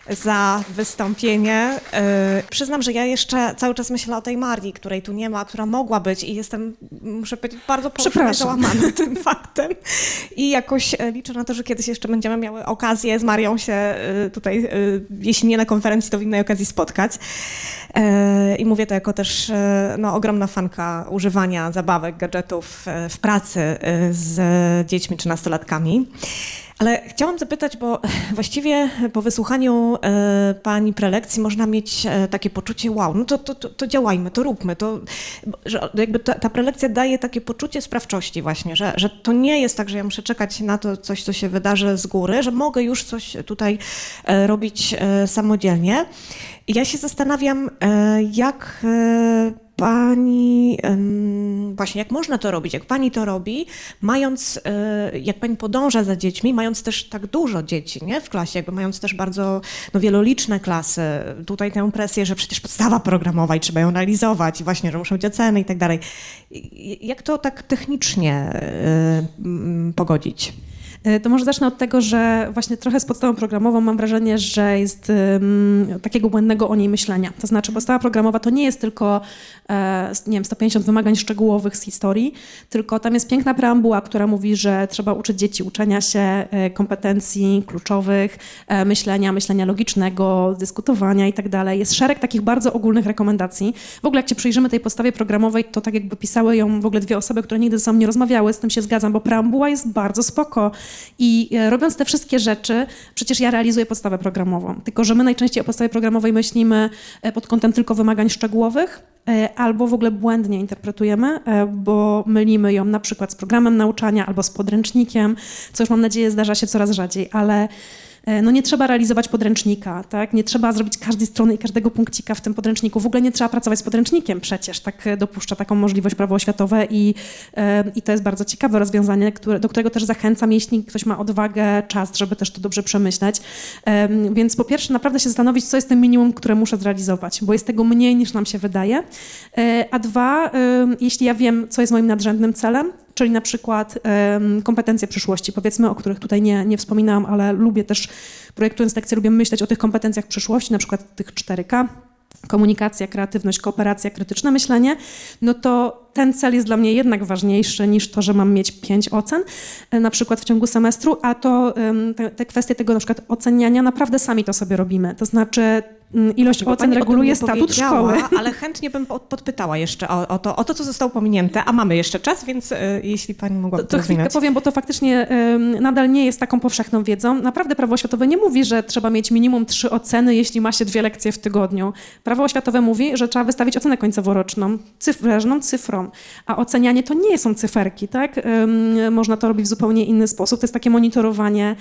za wystąpienie. Yy, przyznam, że ja jeszcze cały czas myślę o tej Marii, której tu nie ma, która mogła być i jestem, muszę powiedzieć, bardzo załamana tym faktem. I jakoś e, liczę na to, że kiedyś jeszcze będziemy miały okazję z Marią się e, tutaj, jeśli nie na konferencji, to w innej okazji spotkać. I mówię to jako też no, ogromna fanka używania zabawek, gadżetów w pracy z dziećmi czy nastolatkami. Ale chciałam zapytać, bo właściwie po wysłuchaniu e, pani prelekcji można mieć e, takie poczucie, wow, no to, to, to, działajmy, to róbmy. To, że jakby ta, ta, prelekcja daje takie poczucie sprawczości właśnie, że, że to nie jest tak, że ja muszę czekać na to coś, co się wydarzy z góry, że mogę już coś tutaj e, robić samodzielnie. Ja się zastanawiam, jak pani, właśnie jak można to robić, jak pani to robi, mając, e, jak pani podąża za dziećmi, mając też tak dużo dzieci nie, w klasie, jakby mając też bardzo no, wieloliczne klasy, tutaj tę presję, że przecież podstawa programowa i trzeba ją realizować i właśnie, że muszą być oceny i tak dalej. Jak to tak technicznie e, pogodzić? E, to może zacznę od tego, że właśnie trochę z podstawą programową mam wrażenie, że jest um, takiego błędnego o niej myślenia. To znaczy podstawa programowa to nie jest tylko e, nie wiem, 150 wymagań szczegółowych z historii, tylko tam jest piękna preambuła, która mówi, że trzeba uczyć dzieci uczenia się e, kompetencji kluczowych, e, myślenia, myślenia logicznego, dyskutowania i tak dalej. Jest szereg takich bardzo ogólnych rekomendacji. W ogóle jak się przyjrzymy tej podstawie programowej, to tak jakby pisały ją w ogóle dwie osoby, które nigdy ze sobą nie rozmawiały, z tym się zgadzam, bo preambuła jest bardzo spoko. I e, robiąc te wszystkie rzeczy, przecież ja realizuję podstawę programową. Tylko, że my najczęściej o podstawie programowej myślimy e, pod kątem tylko wymagań szczegółowych, e, albo w ogóle błędnie interpretujemy, bo mylimy ją na przykład z programem nauczania albo z podręcznikiem, co już mam nadzieję zdarza się coraz rzadziej, ale no nie trzeba realizować podręcznika, tak? nie trzeba zrobić każdej strony i każdego punkcika w tym podręczniku. W ogóle nie trzeba pracować z podręcznikiem przecież, tak e, dopuszcza taką możliwość prawo oświatowe i, e, i to jest bardzo ciekawe rozwiązanie, które, do którego też zachęcam, jeśli ktoś ma odwagę, czas, żeby też to dobrze przemyśleć. Więc po pierwsze naprawdę się zastanowić, co jest tym minimum, które muszę zrealizować, bo jest tego mniej niż nam się wydaje. A dwa, jeśli ja wiem, co jest moim nadrzędnym celem, czyli na przykład kompetencje przyszłości, powiedzmy, o których tutaj nie, nie wspominałam, ale lubię też, projektując lekcje, lubię myśleć o tych kompetencjach przyszłości, na przykład tych 4K, komunikacja, kreatywność, kooperacja, krytyczne myślenie, no to ten cel jest dla mnie jednak ważniejszy niż to, że mam mieć pięć ocen, e, na przykład w ciągu semestru, a to te, te kwestie tego na przykład oceniania naprawdę sami to sobie robimy. To znaczy ilość Bo ocen reguluje statut szkoły. Ale chętnie bym podpytała jeszcze o, o, to, o to, co zostało pominięte, a mamy jeszcze czas, więc y, jeśli pani mogłaby to, to chwilkę powiem, bo to faktycznie y, nadal nie jest taką powszechną wiedzą. Naprawdę prawo oświatowe nie mówi, że trzeba mieć minimum trzy oceny, jeśli ma się dwie lekcje w tygodniu. Prawo oświatowe mówi, że trzeba wystawić ocenę końcoworoczną, cyfrą, cyfrą, a ocenianie to nie są cyferki, tak? Y, można to robić w zupełnie inny sposób. To jest takie monitorowanie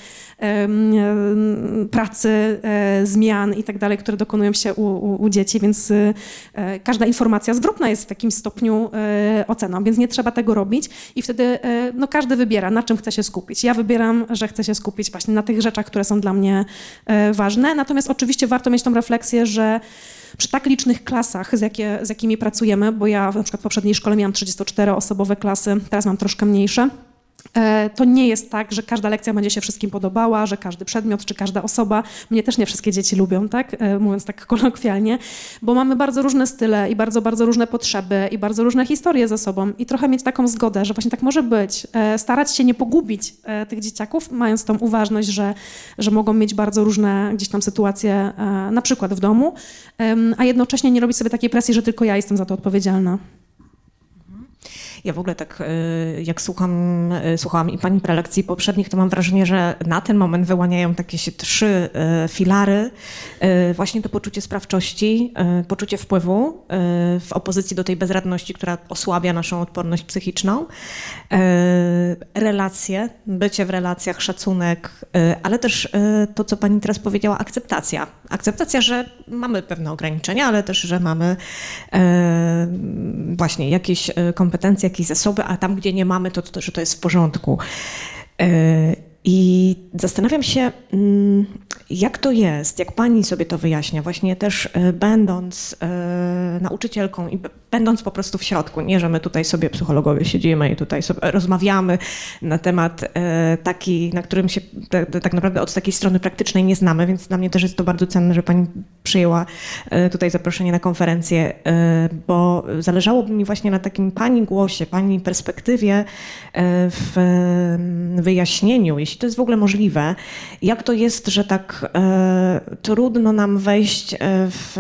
pracy, e, zmian i tak dalej, które dokonują się u, u, u dzieci, więc y, e, każda informacja zwrotna jest w takim stopniu e, oceną, więc nie trzeba tego robić i wtedy e, no, każdy wybiera, na czym chce się skupić. Ja wybieram, że chcę się skupić właśnie na tych rzeczach, które są dla mnie ważne, natomiast oczywiście warto mieć tą refleksję, że przy tak licznych klasach, z, jakie, z jakimi pracujemy, bo ja na przykład w poprzedniej szkole miałam 34-osobowe klasy, teraz mam troszkę mniejsze, to nie jest tak, że każda lekcja będzie się wszystkim podobała, że każdy przedmiot czy każda osoba, mnie też nie wszystkie dzieci lubią, tak? E, mówiąc tak kolokwialnie, bo mamy bardzo różne style i bardzo, bardzo różne potrzeby i bardzo różne historie ze sobą i trochę mieć taką zgodę, że właśnie tak może być. E, starać się nie pogubić tych dzieciaków, mając tą uważność, że, że mogą mieć bardzo różne gdzieś tam sytuacje, na przykład w domu, a jednocześnie nie robić sobie takiej presji, że tylko ja jestem za to odpowiedzialna. Ja w ogóle tak, e, jak słucham, e, słuchałam i pani prelekcji poprzednich, to mam wrażenie, że na ten moment wyłaniają takie się trzy e, filary. Właśnie to poczucie sprawczości, poczucie wpływu w opozycji do tej bezradności, która osłabia naszą odporność psychiczną, relacje, bycie w relacjach, szacunek, ale też to, co pani teraz powiedziała, akceptacja. Akceptacja, że mamy pewne ograniczenia, ale też, że mamy właśnie jakieś kompetencje, jakieś zasoby, a tam, gdzie nie mamy, to, to że to jest w porządku. I zastanawiam się, mm, jak to jest, jak pani sobie to wyjaśnia, właśnie też e, będąc e, nauczycielką i będąc po prostu w środku. Nie, że my tutaj sobie psychologowie siedzimy i tutaj rozmawiamy na temat e, taki, na którym się tak naprawdę od takiej strony praktycznej nie znamy, więc dla mnie też jest to bardzo cenne, że pani przyjęła tutaj zaproszenie na konferencję, bo zależałoby mi właśnie na takim pani głosie, pani perspektywie w wyjaśnieniu, jeśli to jest w ogóle możliwe, jak to jest, że tak e, trudno nam wejść e, w.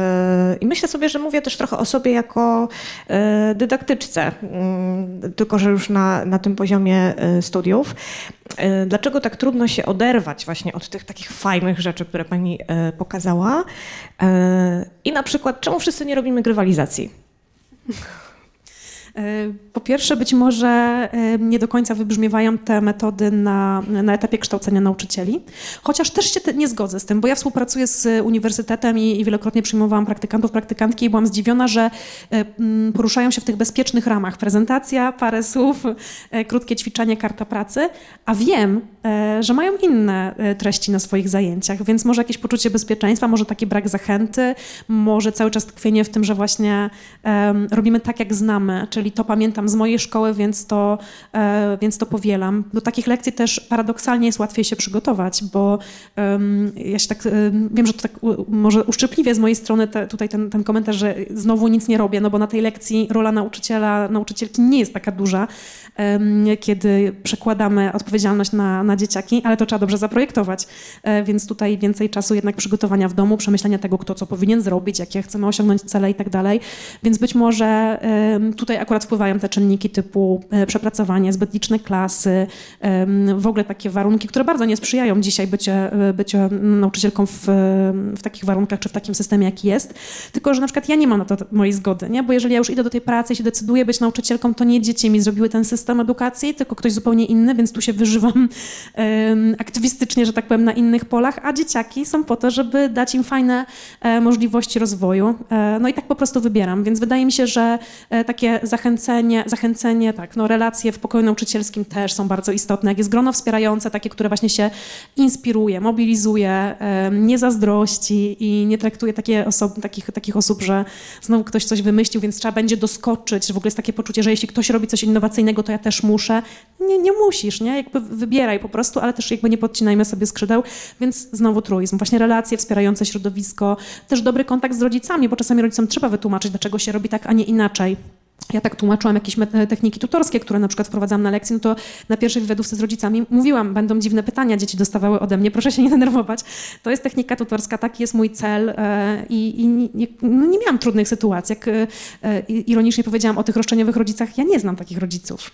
I myślę sobie, że mówię też trochę o sobie jako e, dydaktyczce, mm, tylko że już na, na tym poziomie e, studiów. E, dlaczego tak trudno się oderwać właśnie od tych takich fajnych rzeczy, które pani pokazała? I na przykład, czemu wszyscy nie robimy grywalizacji? E, po pierwsze, być może e, nie do końca wybrzmiewają te metody na, na etapie kształcenia nauczycieli, chociaż też się nie zgodzę z tym, bo ja współpracuję z uniwersytetem i, i wielokrotnie przyjmowałam praktykantów, praktykantki i byłam zdziwiona, że e, poruszają się w tych bezpiecznych ramach. Prezentacja, parę słów, krótkie ćwiczenie, karta pracy, a wiem, że mają inne treści na swoich zajęciach, więc może jakieś poczucie bezpieczeństwa, może taki brak zachęty, może cały czas tkwienie w tym, że właśnie robimy tak, jak znamy, czyli czyli to pamiętam z mojej szkoły, więc to, e, więc to powielam. Do takich lekcji też paradoksalnie jest łatwiej się przygotować, bo ja się tak, um, wiem, że to tak może uszczypliwie z mojej strony te, tutaj ten, ten komentarz, że znowu nic nie robię, no bo na tej lekcji rola nauczyciela, nauczycielki nie jest taka duża, kiedy przekładamy odpowiedzialność na, na dzieciaki, ale to trzeba dobrze zaprojektować, e, więc tutaj więcej czasu jednak przygotowania w domu, przemyślenia tego, kto co powinien zrobić, jakie chcemy osiągnąć cele i tak dalej, więc być może tutaj akurat wpływają te czynniki typu e, przepracowanie, zbyt liczne klasy, w ogóle takie warunki, które bardzo nie sprzyjają dzisiaj bycie, e, bycie nauczycielką w, w takich warunkach czy w takim systemie, jaki jest. Tylko, że na przykład ja nie mam na to mojej zgody, nie? bo jeżeli ja już idę do tej pracy i się decyduję być nauczycielką, to nie dzieci mi zrobiły ten system edukacji, tylko ktoś zupełnie inny, więc tu się wyżywam aktywistycznie, że tak powiem, na innych polach, a dzieciaki są po to, żeby dać im fajne e, możliwości rozwoju. No i tak po prostu wybieram, więc wydaje mi się, że takie zachęcenie, zachęcenie tak, no relacje w pokoju nauczycielskim też są bardzo istotne. Jak jest grono wspierające, takie, które właśnie się inspiruje, mobilizuje, nie zazdrości i nie traktuje takie osoby, takich, takich osób, że znowu ktoś coś wymyślił, więc trzeba będzie doskoczyć. W ogóle jest takie poczucie, że jeśli ktoś robi coś innowacyjnego, to ja też muszę. Nie, nie musisz, nie? Jakby wybieraj po prostu, ale też jakby nie podcinajmy sobie skrzydeł. Więc znowu truizm. Właśnie relacje wspierające środowisko, też dobry kontakt z rodzicami, bo czasami rodzicom trzeba wytłumaczyć, dlaczego się robi tak, a nie inaczej ja tak tłumaczyłam jakieś techniki tutorskie, które na przykład wprowadzam na lekcji, no to na pierwszej wywiadówce z rodzicami mówiłam, będą dziwne pytania, dzieci dostawały ode mnie, proszę się nie denerwować. To jest technika tutorska, taki jest mój cel e, i, i nie, no nie miałam trudnych sytuacji. Jak e, ironicznie powiedziałam o tych roszczeniowych rodzicach, ja nie znam takich rodziców.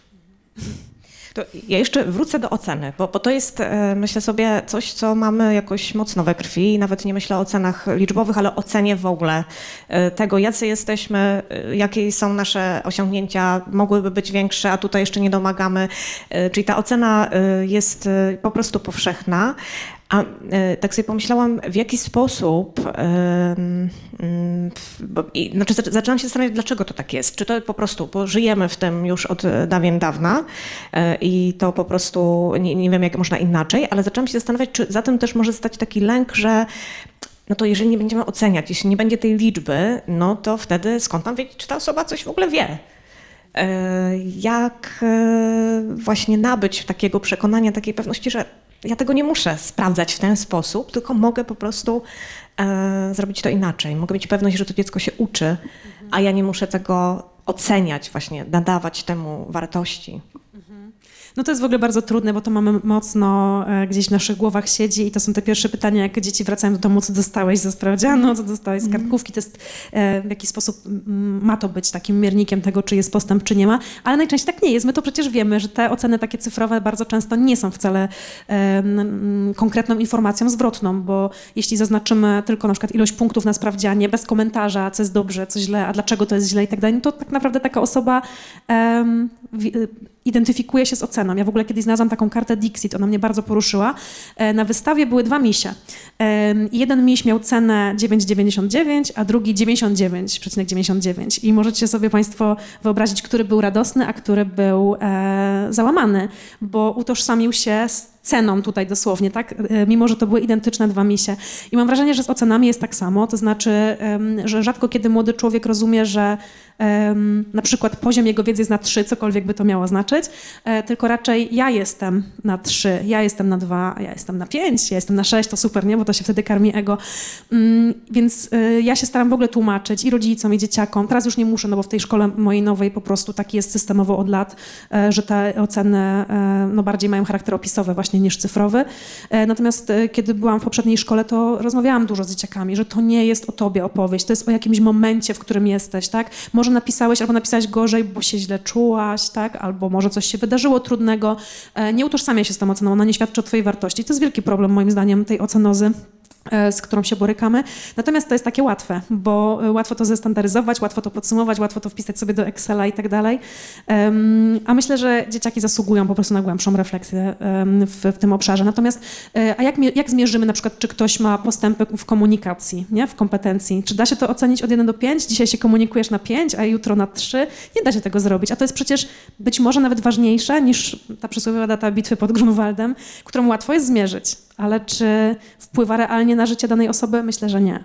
To ja jeszcze wrócę do oceny, bo, bo to jest, e, myślę sobie, coś, co mamy jakoś mocno we krwi. Nawet nie myślę o ocenach liczbowych, ale o ocenie w ogóle e, tego, jacy jesteśmy, e, jakie są nasze osiągnięcia, mogłyby być większe, a tutaj jeszcze nie domagamy. Czyli ta ocena jest po prostu powszechna. A e, tak sobie pomyślałam, w jaki sposób, e, bo, i, znaczy zaczęłam się zastanawiać, dlaczego to tak jest. Czy to po prostu, bo żyjemy w tym już od dawien dawna e, i to po prostu nie, nie wiem, jak można inaczej, ale zaczęłam się zastanawiać, czy za tym też może stać taki lęk, że no to jeżeli nie będziemy oceniać, jeśli nie będzie tej liczby, no to wtedy skąd nam wiedzieć, czy ta osoba coś w ogóle wie? Jak właśnie nabyć takiego przekonania, takiej pewności, że ja tego nie muszę sprawdzać w ten sposób, tylko mogę po prostu e, zrobić to inaczej. Mogę mieć pewność, że to dziecko się uczy, a ja nie muszę tego oceniać, właśnie nadawać temu wartości. No to jest w ogóle bardzo trudne, bo to mamy mocno e, gdzieś w naszych głowach siedzi i to są te pierwsze pytania, jak dzieci wracają do domu, co dostałeś ze sprawdzianu, co dostałeś z mhm. kartkówki. To jest e, w jaki sposób ma to być takim miernikiem tego, czy jest postęp, czy nie ma, ale najczęściej tak nie jest. My to przecież wiemy, że te oceny takie cyfrowe bardzo często nie są wcale konkretną informacją zwrotną, bo jeśli zaznaczymy tylko na przykład ilość punktów na sprawdzianie, bez komentarza, co jest dobrze, co źle, a dlaczego to jest źle i tak dalej, no to tak naprawdę taka osoba identyfikuje się z oceną. Ja w ogóle kiedyś znalazłam taką kartę Dixit, ona mnie bardzo poruszyła. E, na wystawie były dwa misie. Jeden miś miał cenę 9,99, a drugi 99,99. I możecie sobie Państwo wyobrazić, który był radosny, a który był e, załamany, bo utożsamił się z ceną tutaj dosłownie, tak? E, mimo, że to były identyczne dwa misie. I mam wrażenie, że z ocenami jest tak samo, to znaczy, że rzadko kiedy młody człowiek rozumie, że na przykład poziom jego wiedzy jest na trzy, cokolwiek by to miało znaczyć, e, tylko raczej ja jestem na trzy, ja jestem na dwa, ja jestem na pięć, ja jestem na sześć, to super, nie? Bo to się wtedy karmi ego. Mm, więc e, ja się staram w ogóle tłumaczyć i rodzicom, i dzieciakom. Teraz już nie muszę, no bo w tej szkole mojej nowej po prostu tak jest systemowo od lat, że te oceny no bardziej mają charakter opisowy właśnie niż cyfrowy. E, natomiast kiedy byłam w poprzedniej szkole, to rozmawiałam dużo z dzieciakami, że to nie jest o tobie opowieść, to jest o jakimś momencie, w którym jesteś, tak? Może napisałeś albo napisałeś gorzej, bo się źle czułaś, tak? Albo może coś się wydarzyło trudnego. E, nie utożsamia się z tą oceną, ona nie świadczy o twojej wartości. To jest wielki problem moim zdaniem tej ocenozy. E, z którą się borykamy. Natomiast to jest takie łatwe, bo e, łatwo to zestandaryzować, łatwo to podsumować, łatwo to wpisać sobie do Excela i tak dalej. A myślę, że dzieciaki zasługują po prostu na głębszą refleksję w, w tym obszarze. Natomiast e, a jak, jak zmierzymy na przykład, czy ktoś ma postępy w komunikacji, nie? w kompetencji? Czy da się to ocenić od 1 do 5? Dzisiaj się komunikujesz na 5, a jutro na 3? Nie da się tego zrobić. A to jest przecież być może nawet ważniejsze niż ta przysłowiowa data bitwy pod Grunwaldem, którą łatwo jest zmierzyć ale czy wpływa realnie na życie danej osoby? Myślę, że nie.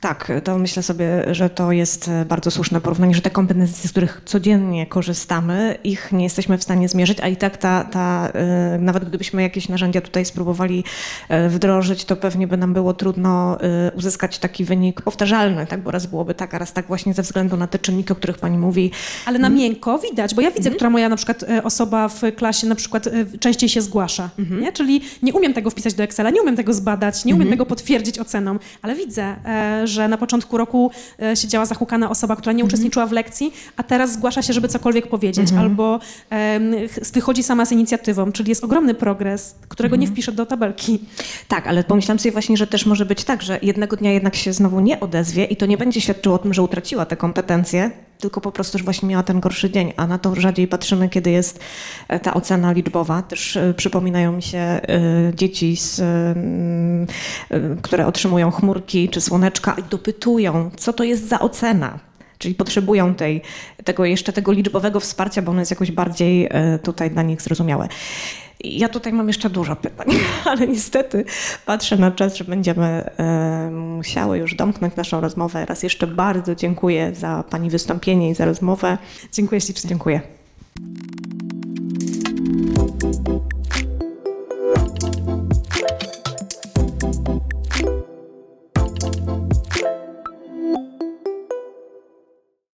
Tak, to myślę sobie, że to jest e, bardzo słuszne porównanie, że te kompetencje, z których codziennie korzystamy, ich nie jesteśmy w stanie zmierzyć, a i tak ta, ta e, nawet gdybyśmy jakieś narzędzia tutaj spróbowali e, wdrożyć, to pewnie by nam było trudno uzyskać taki wynik powtarzalny, tak, bo raz byłoby tak, a raz tak właśnie ze względu na te czynniki, o których pani mówi. Ale na miękko widać, bo ja widzę, mm. która moja na przykład osoba w klasie na przykład częściej się zgłasza, -hmm. nie? czyli nie umiem tego wpisać do Excela, nie umiem tego zbadać, nie umiem mm -hmm. tego potwierdzić oceną, ale widzę, że na początku roku e, siedziała zahukana osoba, która nie mhm. uczestniczyła w lekcji, a teraz zgłasza się, żeby cokolwiek powiedzieć, mhm. albo wychodzi sama z inicjatywą, czyli jest ogromny progres, którego nie mhm. wpisze do tabelki. Tak, ale pomyślałam sobie właśnie, że też może być tak, że jednego dnia jednak się znowu nie odezwie i to nie będzie świadczyło o tym, że utraciła te kompetencje, tylko po prostu, że właśnie miała ten gorszy dzień, a na to rzadziej patrzymy, kiedy jest e, ta ocena liczbowa. Też e, przypominają mi się dzieci, z, które otrzymują chmurki czy słoneczka i dopytują, co to jest za ocena. Czyli potrzebują tej, tego jeszcze tego liczbowego wsparcia, bo ono jest jakoś bardziej e, tutaj dla nich zrozumiałe. Ja tutaj mam jeszcze dużo pytań, ale niestety patrzę na czas, że będziemy e, musiały już domknąć naszą rozmowę. Raz jeszcze bardzo dziękuję za Pani wystąpienie i za rozmowę. Dziękuję ślicznie. Dziękuję.